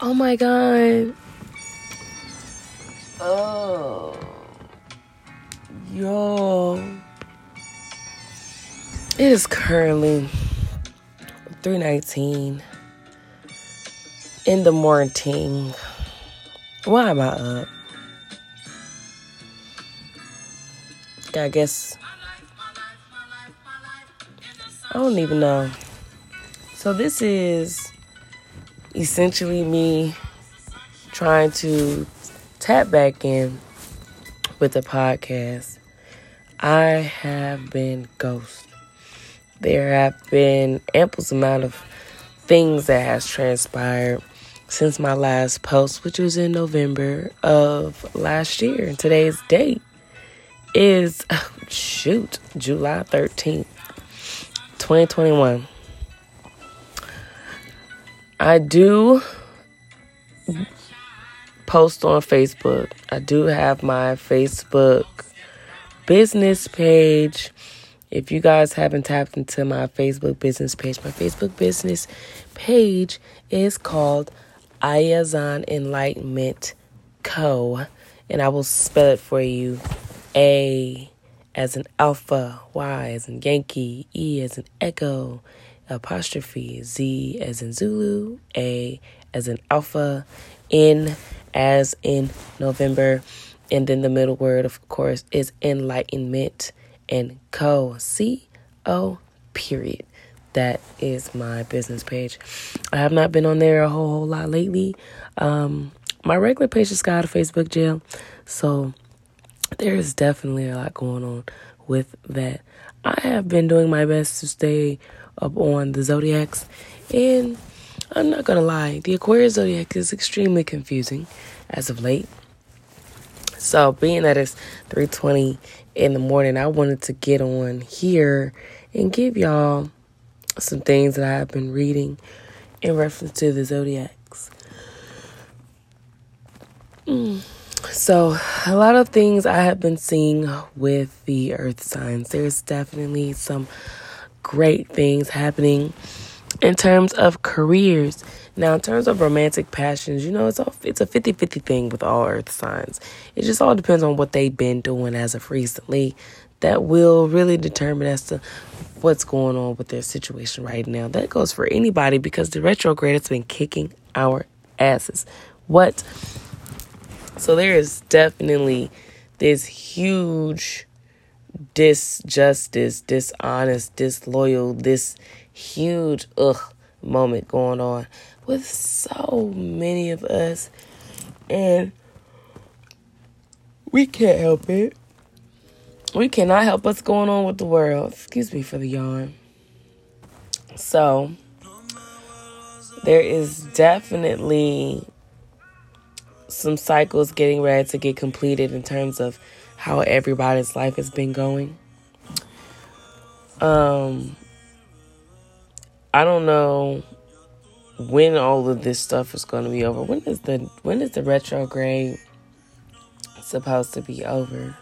Oh my god. Oh. Yo. It is currently 319 in the morning. Why am I up? I guess I don't even know. So this is essentially me trying to tap back in with the podcast. I have been ghost. There have been ample amount of things that has transpired since my last post, which was in November of last year. And today's date is shoot, July 13th, 2021. I do post on Facebook. I do have my Facebook business page. If you guys haven't tapped into my Facebook business page, my Facebook business page is called Aye'zan Enlightenment Co. And I will spell it for you. A as an alpha, Y as in Yankee, E as in echo, apostrophe, Z as in Zulu, A as in alpha, N as in November, and then the middle word, of course, is enlightenment and co, C O period. That is my business page. I have not been on there a whole, whole lot lately. Um, my regular page just got out of Facebook jail, so there is definitely a lot going on with that. I have been doing my best to stay up on the zodiacs, and I'm not gonna lie, the Aquarius zodiac is extremely confusing as of late. So, being that it's 3:20 in the morning, I wanted to get on here and give y'all some things that I have been reading in reference to the zodiacs. Mm. So, a lot of things I have been seeing with the earth signs. There's definitely some great things happening in terms of careers. Now, in terms of romantic passions, you know, it's all, it's a 50-50 thing with all earth signs. It just all depends on what they've been doing as of recently. That will really determine as to what's going on with their situation right now. That goes for anybody because the retrograde has been kicking our asses. What so there is definitely this huge disjustice, dishonest, disloyal, this huge ugh moment going on with so many of us. And we can't help it. We cannot help what's going on with the world. Excuse me for the yarn. So, there is definitely some cycles getting ready to get completed in terms of how everybody's life has been going. Um, I don't know when all of this stuff is going to be over. When is the when is the retrograde supposed to be over?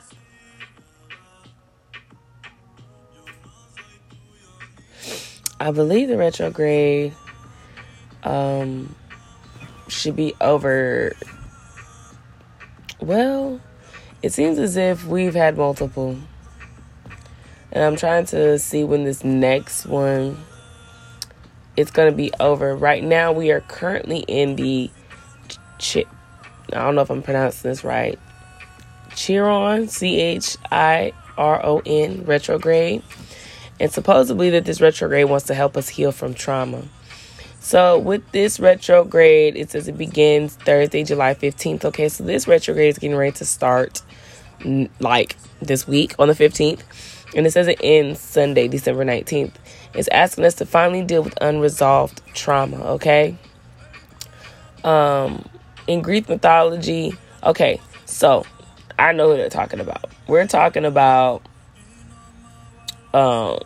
I believe the retrograde um, should be over well, it seems as if we've had multiple. And I'm trying to see when this next one it's going to be over. Right now we are currently in the. I don't know if I'm pronouncing this right. Chiron, C H I R O N retrograde. And supposedly that this retrograde wants to help us heal from trauma. So with this retrograde, it says it begins Thursday, July 15th. Okay, so this retrograde is getting ready to start like this week on the 15th. And it says it ends Sunday, December 19th. It's asking us to finally deal with unresolved trauma, okay? Um in Greek mythology, okay, so I know who they're talking about. We're talking about um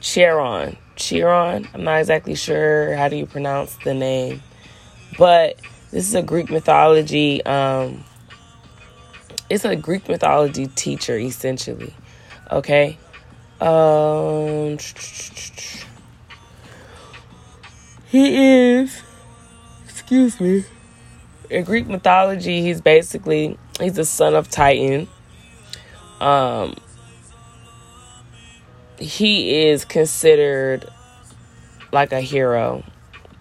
Chiron Chiron. I'm not exactly sure how do you pronounce the name, but this is a Greek mythology. Um, it's a Greek mythology teacher essentially. Okay. Um, he is. excuse me. In Greek mythology, he's basically he's the son of Titan. Um, he is considered like a hero,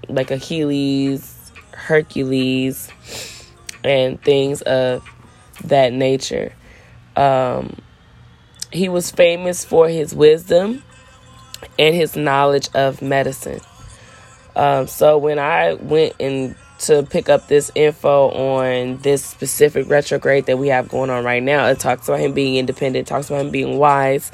like Achilles, Hercules, and things of that nature. Um, he was famous for his wisdom and his knowledge of medicine. Um, so when I went and to pick up this info on this specific retrograde that we have going on right now, it talks about him being independent, talks about him being wise,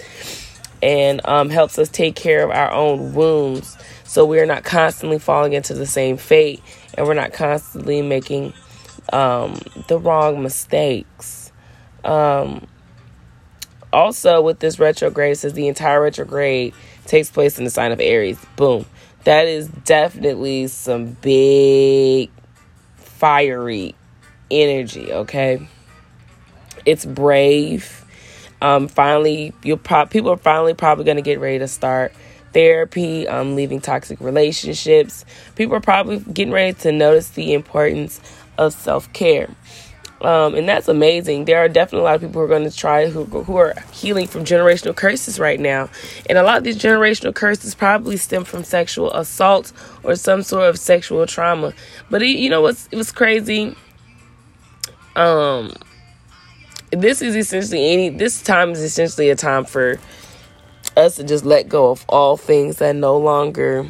and um, helps us take care of our own wounds so we're not constantly falling into the same fate and we're not constantly making um, the wrong mistakes. Um, also, with this retrograde, says the entire retrograde takes place in the sign of Aries. Boom. That is definitely some big fiery energy, okay? It's brave. Um, finally, you'll pro- people are finally probably going to get ready to start therapy, um, leaving toxic relationships. People are probably getting ready to notice the importance of self care. Um, and that's amazing. There are definitely a lot of people who are going to try who who are healing from generational curses right now, and a lot of these generational curses probably stem from sexual assault or some sort of sexual trauma. But it, you know what's it was crazy. Um, this is essentially any. This time is essentially a time for us to just let go of all things that no longer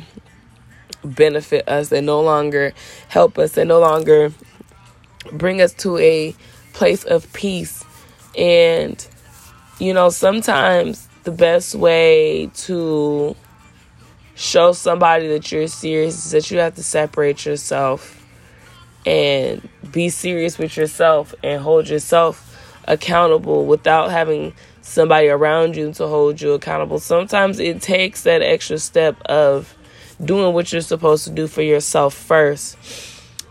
benefit us, that no longer help us, that no longer bring us to a place of peace. And, you know, sometimes the best way to show somebody that you're serious is that you have to separate yourself and be serious with yourself and hold yourself accountable without having somebody around you to hold you accountable. Sometimes it takes that extra step of doing what you're supposed to do for yourself first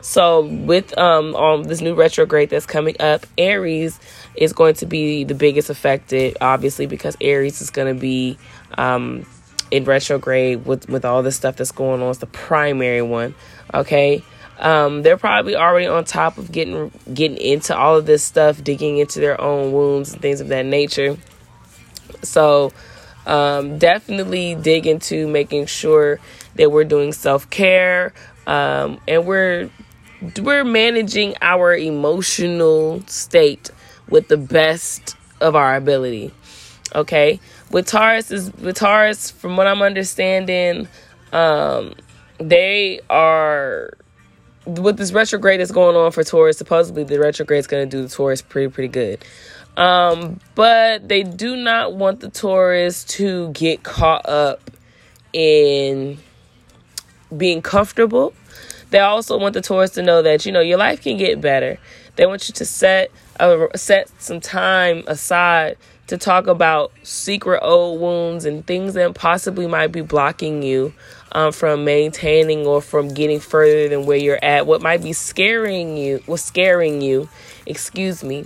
so with um on this new retrograde that's coming up, Aries is going to be the biggest affected, obviously, because Aries is going to be um in retrograde with with all the stuff that's going on. It's the primary one. Okay. Um, they're probably already on top of getting getting into all of this stuff, digging into their own wounds and things of that nature. So um, definitely dig into making sure that we're doing self care um, and we're we're managing our emotional state with the best of our ability. Okay, with Taurus is with Taurus, from what I'm understanding, um, they are with this retrograde that's going on for Taurus. Supposedly, the retrograde is going to do the Taurus pretty pretty good. Um, but they do not want the Taurus to get caught up in being comfortable they also want the Taurus to know that you know your life can get better. They want you to set uh, set some time aside to talk about secret old wounds and things that possibly might be blocking you um, from maintaining or from getting further than where you're at. What might be scaring you? What's scaring you? Excuse me.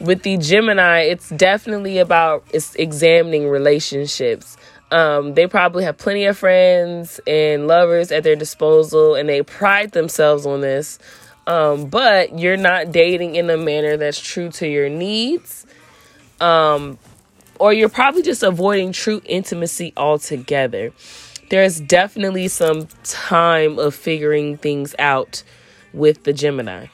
With the Gemini, it's definitely about it's examining relationships. Um, they probably have plenty of friends and lovers at their disposal, and they pride themselves on this. Um, but you're not dating in a manner that's true to your needs. Um, or you're probably just avoiding true intimacy altogether. There's definitely some time of figuring things out with the Gemini.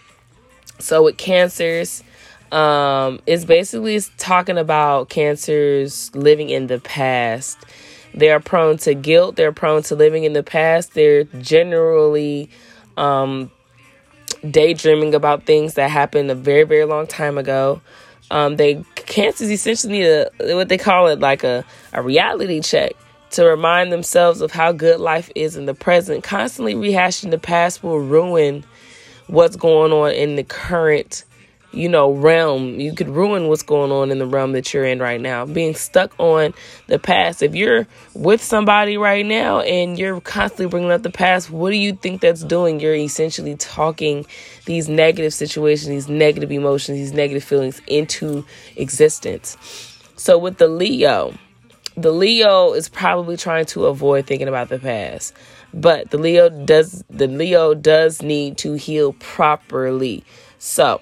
So with cancers, um, it's basically talking about cancers living in the past they're prone to guilt. They're prone to living in the past. They're generally um, daydreaming about things that happened a very, very long time ago. Um, they cancers essentially need a what they call it like a, a reality check to remind themselves of how good life is in the present. Constantly rehashing the past will ruin what's going on in the current you know, realm. You could ruin what's going on in the realm that you're in right now. Being stuck on the past. If you're with somebody right now and you're constantly bringing up the past, what do you think that's doing? You're essentially talking these negative situations, these negative emotions, these negative feelings into existence. So with the Leo, the Leo is probably trying to avoid thinking about the past. But the Leo does the Leo does need to heal properly. So,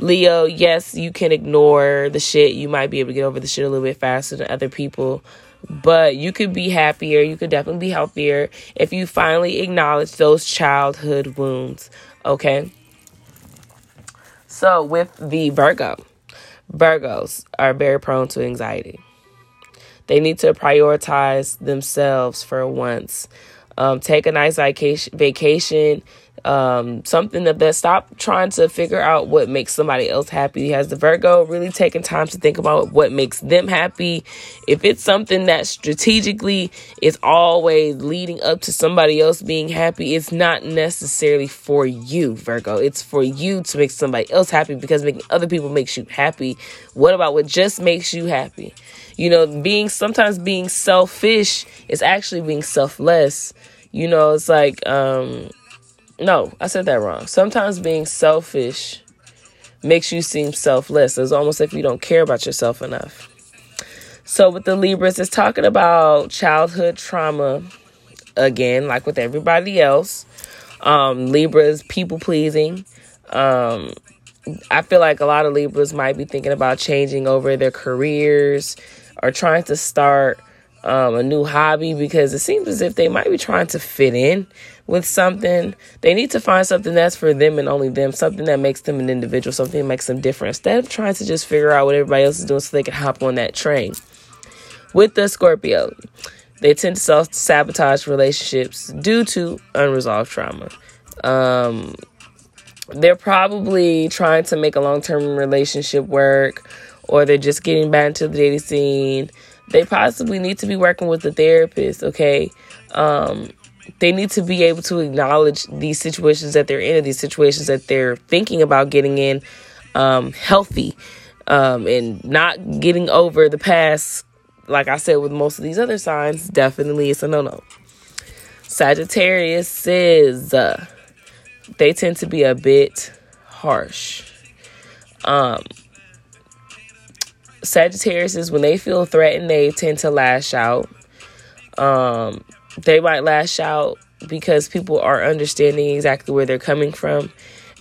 Leo, yes, you can ignore the shit. You might be able to get over the shit a little bit faster than other people. But you could be happier. You could definitely be healthier if you finally acknowledge those childhood wounds. Okay. So, with the Virgo, Virgos are very prone to anxiety. They need to prioritize themselves for once. Um, take a nice vacation, vacation um, something that they stop trying to figure out what makes somebody else happy. Has the Virgo really taken time to think about what makes them happy? If it's something that strategically is always leading up to somebody else being happy, it's not necessarily for you, Virgo. It's for you to make somebody else happy because making other people makes you happy. What about what just makes you happy? You know, being sometimes being selfish is actually being selfless. You know, it's like um no, I said that wrong. Sometimes being selfish makes you seem selfless. It's almost if you don't care about yourself enough. So with the Libras, it's talking about childhood trauma again, like with everybody else. Um, Libras people pleasing. Um, I feel like a lot of Libras might be thinking about changing over their careers or trying to start um, a new hobby because it seems as if they might be trying to fit in with something. They need to find something that's for them and only them, something that makes them an individual, something that makes them different, instead of trying to just figure out what everybody else is doing so they can hop on that train. With the Scorpio, they tend to self sabotage relationships due to unresolved trauma. Um, they're probably trying to make a long term relationship work, or they're just getting back into the dating scene they possibly need to be working with a therapist, okay? Um, they need to be able to acknowledge these situations that they're in, these situations that they're thinking about getting in, um, healthy, um, and not getting over the past. Like I said, with most of these other signs, definitely it's a no no. Sagittarius says uh, they tend to be a bit harsh. Um, Sagittarius is when they feel threatened, they tend to lash out. Um, they might lash out because people are understanding exactly where they're coming from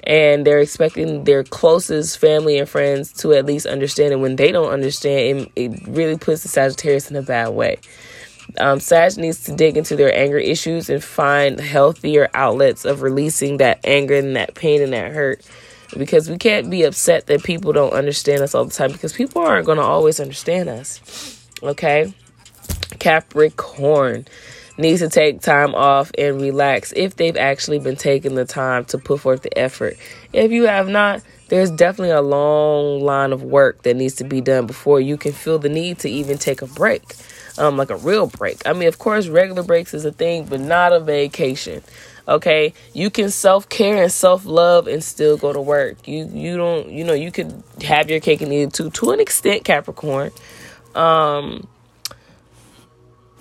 and they're expecting their closest family and friends to at least understand and when they don't understand it, it really puts the sagittarius in a bad way um, sag needs to dig into their anger issues and find healthier outlets of releasing that anger and that pain and that hurt because we can't be upset that people don't understand us all the time because people aren't going to always understand us. Okay? Capricorn needs to take time off and relax if they've actually been taking the time to put forth the effort. If you have not, there's definitely a long line of work that needs to be done before you can feel the need to even take a break. Um, like a real break. I mean, of course, regular breaks is a thing, but not a vacation. Okay, you can self care and self love and still go to work. You you don't you know you could have your cake and eat it too to an extent, Capricorn. Um,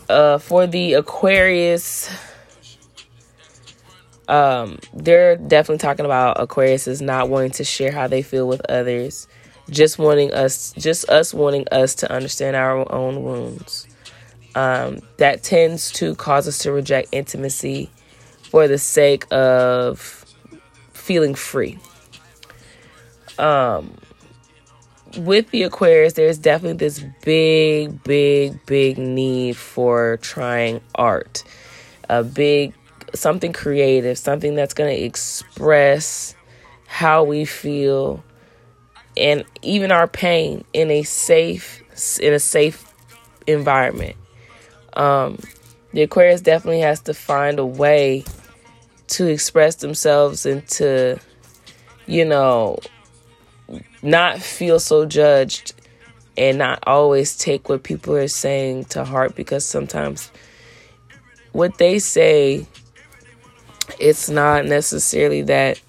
uh, for the Aquarius, um, they're definitely talking about Aquarius is not wanting to share how they feel with others, just wanting us, just us wanting us to understand our own wounds. Um, that tends to cause us to reject intimacy for the sake of feeling free. Um, with the Aquarius, there's definitely this big, big, big need for trying art. A big, something creative, something that's going to express how we feel and even our pain in a safe, in a safe environment. Um, the Aquarius definitely has to find a way to express themselves and to, you know, not feel so judged and not always take what people are saying to heart because sometimes what they say it's not necessarily that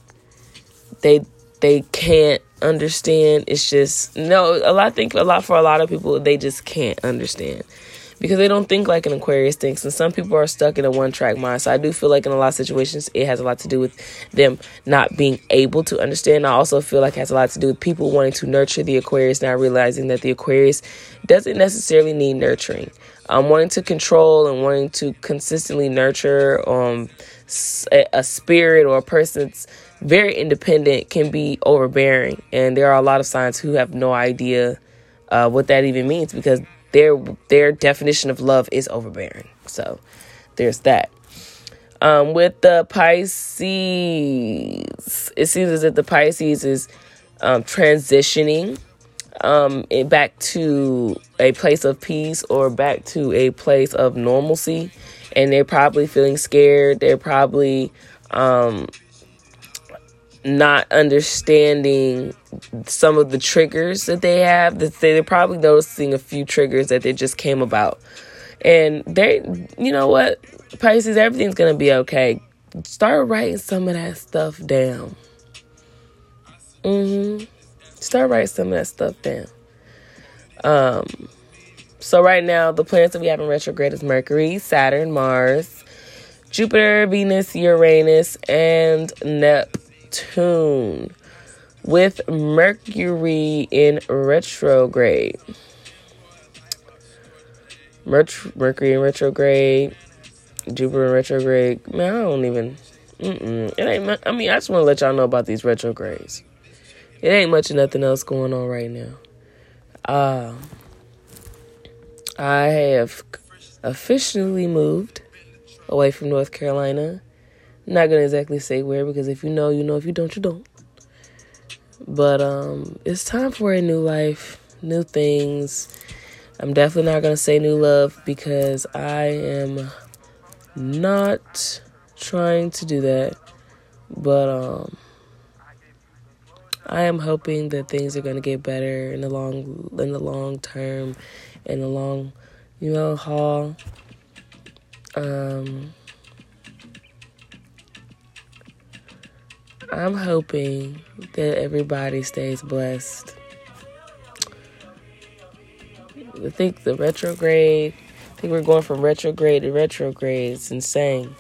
they they can't understand. It's just no a lot I think a lot for a lot of people they just can't understand because they don't think like an Aquarius thinks. And some people are stuck in a one track mind. So I do feel like in a lot of situations, it has a lot to do with them not being able to understand. I also feel like it has a lot to do with people wanting to nurture the Aquarius, not realizing that the Aquarius doesn't necessarily need nurturing. Um, wanting to control and wanting to consistently nurture um, a spirit or a person's very independent can be overbearing. And there are a lot of signs who have no idea uh, what that even means because their their definition of love is overbearing. So there's that. Um, with the Pisces, it seems as if the Pisces is um, transitioning um, back to a place of peace or back to a place of normalcy, and they're probably feeling scared. They're probably um, not understanding some of the triggers that they have. That they're probably noticing a few triggers that they just came about. And they you know what? Pisces everything's gonna be okay. Start writing some of that stuff down. Mm-hmm. Start writing some of that stuff down. Um so right now the planets that we have in retrograde is mercury saturn mars jupiter venus uranus and neptune Neptune with Mercury in retrograde. Mercury in retrograde, Jupiter in retrograde. Man, I don't even. Mm-mm. It ain't. I mean, I just want to let y'all know about these retrogrades. It ain't much of nothing else going on right now. Uh, I have officially moved away from North Carolina not gonna exactly say where because if you know, you know. If you don't, you don't. But um, it's time for a new life, new things. I'm definitely not gonna say new love because I am not trying to do that. But um, I am hoping that things are gonna get better in the long in the long term, in the long, you know, haul. Um, I'm hoping that everybody stays blessed. I think the retrograde, I think we're going from retrograde to retrograde. It's insane.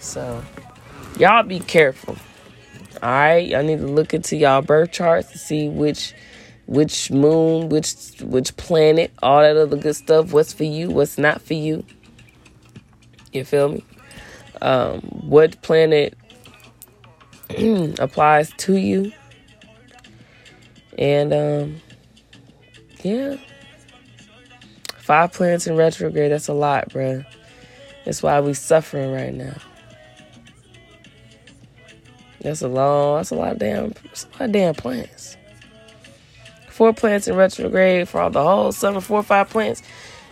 So, y'all be careful. All right, y'all need to look into y'all birth charts to see which which moon, which which planet, all that other good stuff. What's for you? What's not for you? You feel me? Um, what planet applies to you. And um yeah. Five planets in retrograde, that's a lot, bruh. That's why we suffering right now. That's a long, that's a lot of damn, that's a lot of damn plants. Four plants in retrograde for all the whole summer, four or five plants.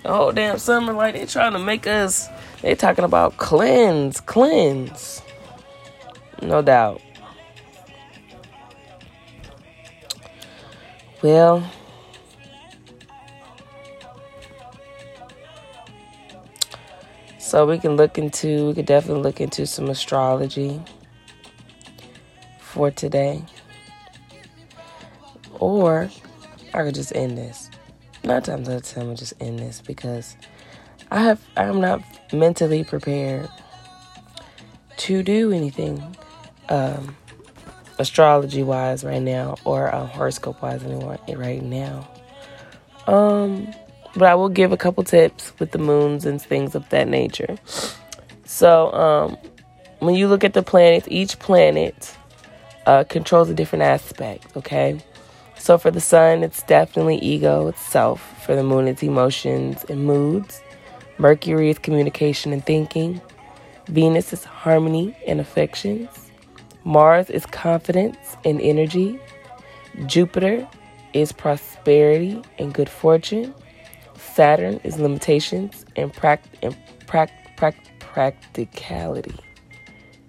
The whole damn summer, like they trying to make us, they talking about cleanse, cleanse. No doubt. Well, so we can look into, we could definitely look into some astrology for today. Or I could just end this. Not times out of time, I just end this because I have I'm not mentally prepared to do anything. Um, astrology wise right now or uh, horoscope wise anyway right now. Um, but I will give a couple tips with the moons and things of that nature. So, um, when you look at the planets, each planet uh, controls a different aspect, okay? So, for the sun, it's definitely ego itself. For the moon, it's emotions and moods. Mercury is communication and thinking. Venus is harmony and affections. Mars is confidence and energy. Jupiter is prosperity and good fortune. Saturn is limitations and, pract- and pract- pract- practicality.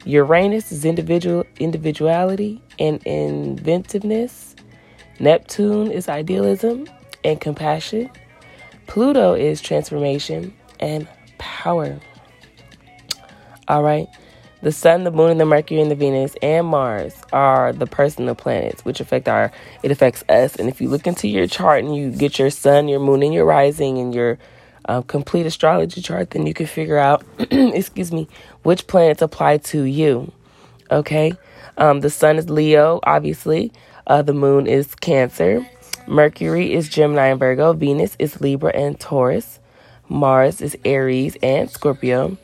Uranus is individual individuality and inventiveness. Neptune is idealism and compassion. Pluto is transformation and power. All right. The sun, the moon, and the Mercury, and the Venus, and Mars are the personal planets, which affect our. It affects us. And if you look into your chart and you get your sun, your moon, and your rising, and your uh, complete astrology chart, then you can figure out, excuse me, which planets apply to you. Okay, um, the sun is Leo, obviously. Uh, the moon is Cancer. Mercury is Gemini and Virgo. Venus is Libra and Taurus. Mars is Aries and Scorpio.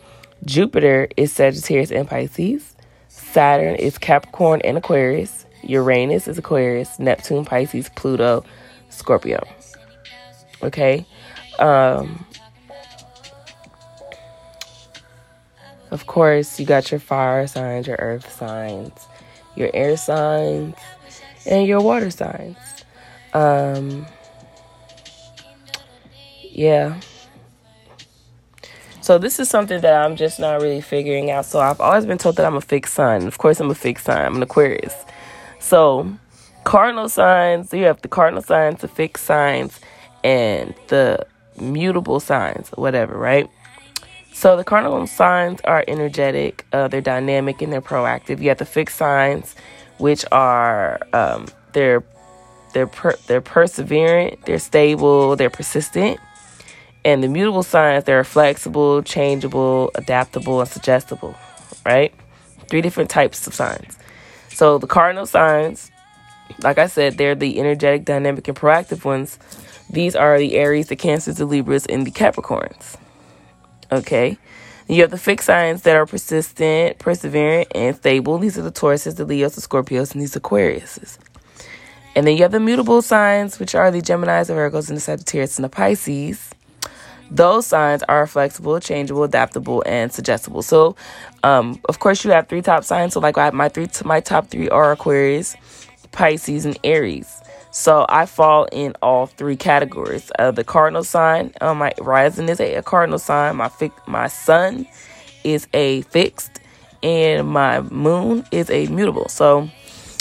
Jupiter is Sagittarius and Pisces. Saturn is Capricorn and Aquarius. Uranus is Aquarius. Neptune, Pisces, Pluto, Scorpio. Okay. Um, of course, you got your fire signs, your earth signs, your air signs, and your water signs. Um, yeah. So this is something that I'm just not really figuring out. So I've always been told that I'm a fixed sign. Of course, I'm a fixed sign. I'm an Aquarius. So cardinal signs, you have the cardinal signs, the fixed signs, and the mutable signs, whatever, right? So the cardinal signs are energetic, uh, they're dynamic, and they're proactive. You have the fixed signs, which are um, they're they're per- they're perseverant, they're stable, they're persistent. And the mutable signs, they're flexible, changeable, adaptable, and suggestible, right? Three different types of signs. So the cardinal signs, like I said, they're the energetic, dynamic, and proactive ones. These are the Aries, the Cancers, the Libras, and the Capricorns. Okay. You have the fixed signs that are persistent, perseverant, and stable. These are the Tauruses, the Leos, the Scorpios, and these Aquariuses. And then you have the mutable signs, which are the Geminis, the Virgos, and the Sagittarius, and the Pisces. Those signs are flexible, changeable, adaptable, and suggestible. So, um, of course, you have three top signs. So, like I have my three, my top three are Aquarius, Pisces, and Aries. So I fall in all three categories. Uh, the cardinal sign, uh, my rising is a, a cardinal sign. My fi- my sun is a fixed, and my moon is a mutable. So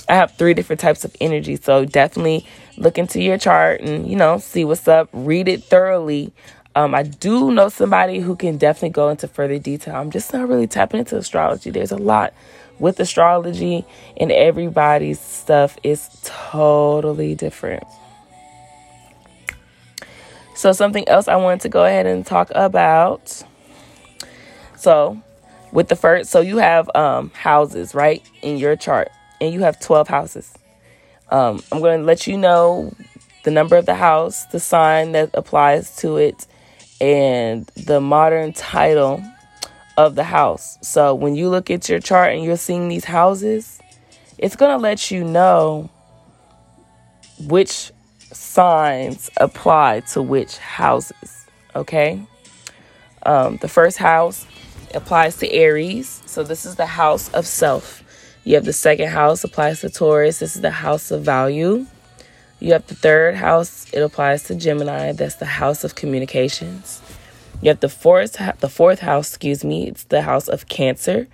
I have three different types of energy. So definitely look into your chart and you know see what's up. Read it thoroughly. Um, I do know somebody who can definitely go into further detail. I'm just not really tapping into astrology. There's a lot with astrology and everybody's stuff is totally different. So, something else I wanted to go ahead and talk about. So, with the first, so you have um, houses, right, in your chart, and you have 12 houses. Um, I'm going to let you know the number of the house, the sign that applies to it, and the modern title of the house. So when you look at your chart and you're seeing these houses, it's going to let you know which signs apply to which houses. Okay. Um, the first house applies to Aries. So this is the house of self. You have the second house applies to Taurus. This is the house of value. You have the third house, it applies to Gemini. That's the house of communications. You have the fourth, the fourth house, excuse me, it's the house of Cancer,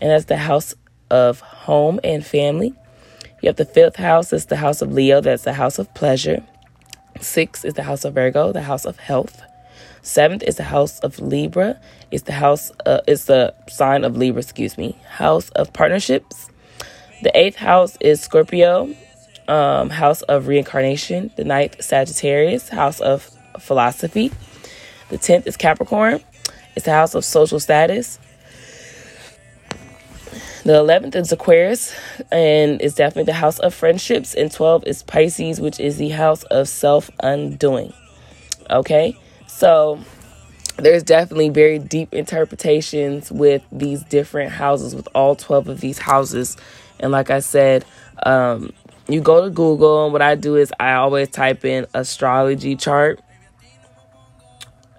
and that's the house of home and family. You have the fifth house, it's the house of Leo, that's the house of pleasure. Six is the house of Virgo, the house of health. Seventh is the house of Libra, it's the house, uh, it's the sign of Libra, excuse me, house of partnerships. The eighth house is Scorpio, um, house of reincarnation. The ninth, Sagittarius, house of philosophy. The 10th is Capricorn. It's the house of social status. The 11th is Aquarius, and it's definitely the house of friendships. And 12 is Pisces, which is the house of self undoing. Okay? So there's definitely very deep interpretations with these different houses, with all 12 of these houses. And like I said, um, you go to Google, and what I do is I always type in astrology chart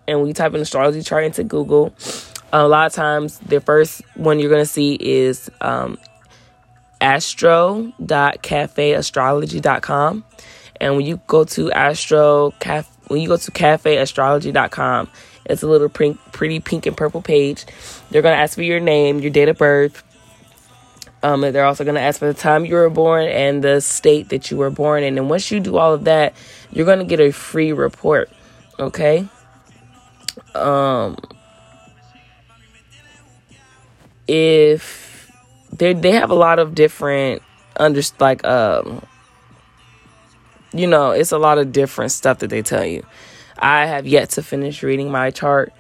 and when you type in astrology chart into Google, a lot of times the first one you're going to see is um, astro.cafeastrology.com. And when you go to astro caf- when you go to cafeastrology.com, it's a little pink, pretty pink and purple page. They're going to ask for your name, your date of birth. Um, they're also going to ask for the time you were born and the state that you were born in. And once you do all of that, you're going to get a free report. Okay um if they they have a lot of different under like um you know it's a lot of different stuff that they tell you I have yet to finish reading my chart.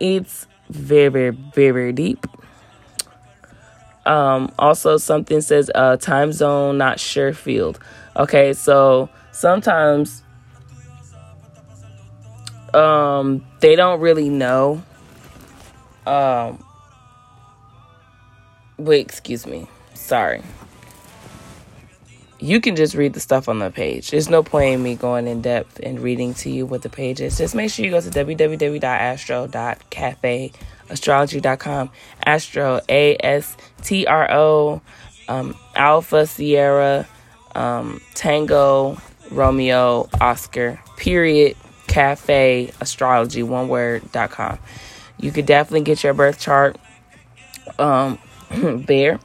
It's very, very, very, very deep. Um, also, something says uh, time zone, not sure field. Okay, so sometimes um, they don't really know. Um, wait, excuse me. Sorry. You can just read the stuff on the page. There's no point in me going in depth and reading to you what the page is. Just make sure you go to www.astro.cafeastrology.com. Astro, A S T R O, um, Alpha Sierra, um, Tango, Romeo, Oscar, period, cafe, astrology, one word.com. You could definitely get your birth chart um, there.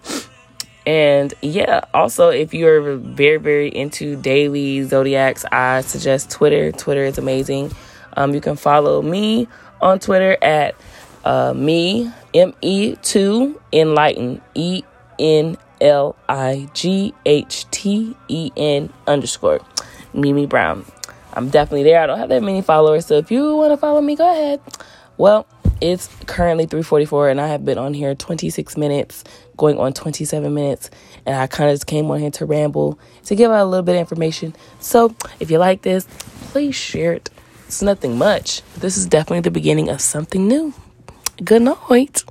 And yeah, also if you're very, very into daily zodiacs, I suggest Twitter. Twitter is amazing. Um, you can follow me on Twitter at uh, me M E two enlighten E N L I G H T E N underscore Mimi Brown. I'm definitely there. I don't have that many followers, so if you want to follow me, go ahead. Well, it's currently 3:44 and I have been on here 26 minutes, going on 27 minutes, and I kind of just came on here to ramble to give out a little bit of information. So, if you like this, please share it. It's nothing much. This is definitely the beginning of something new. Good night.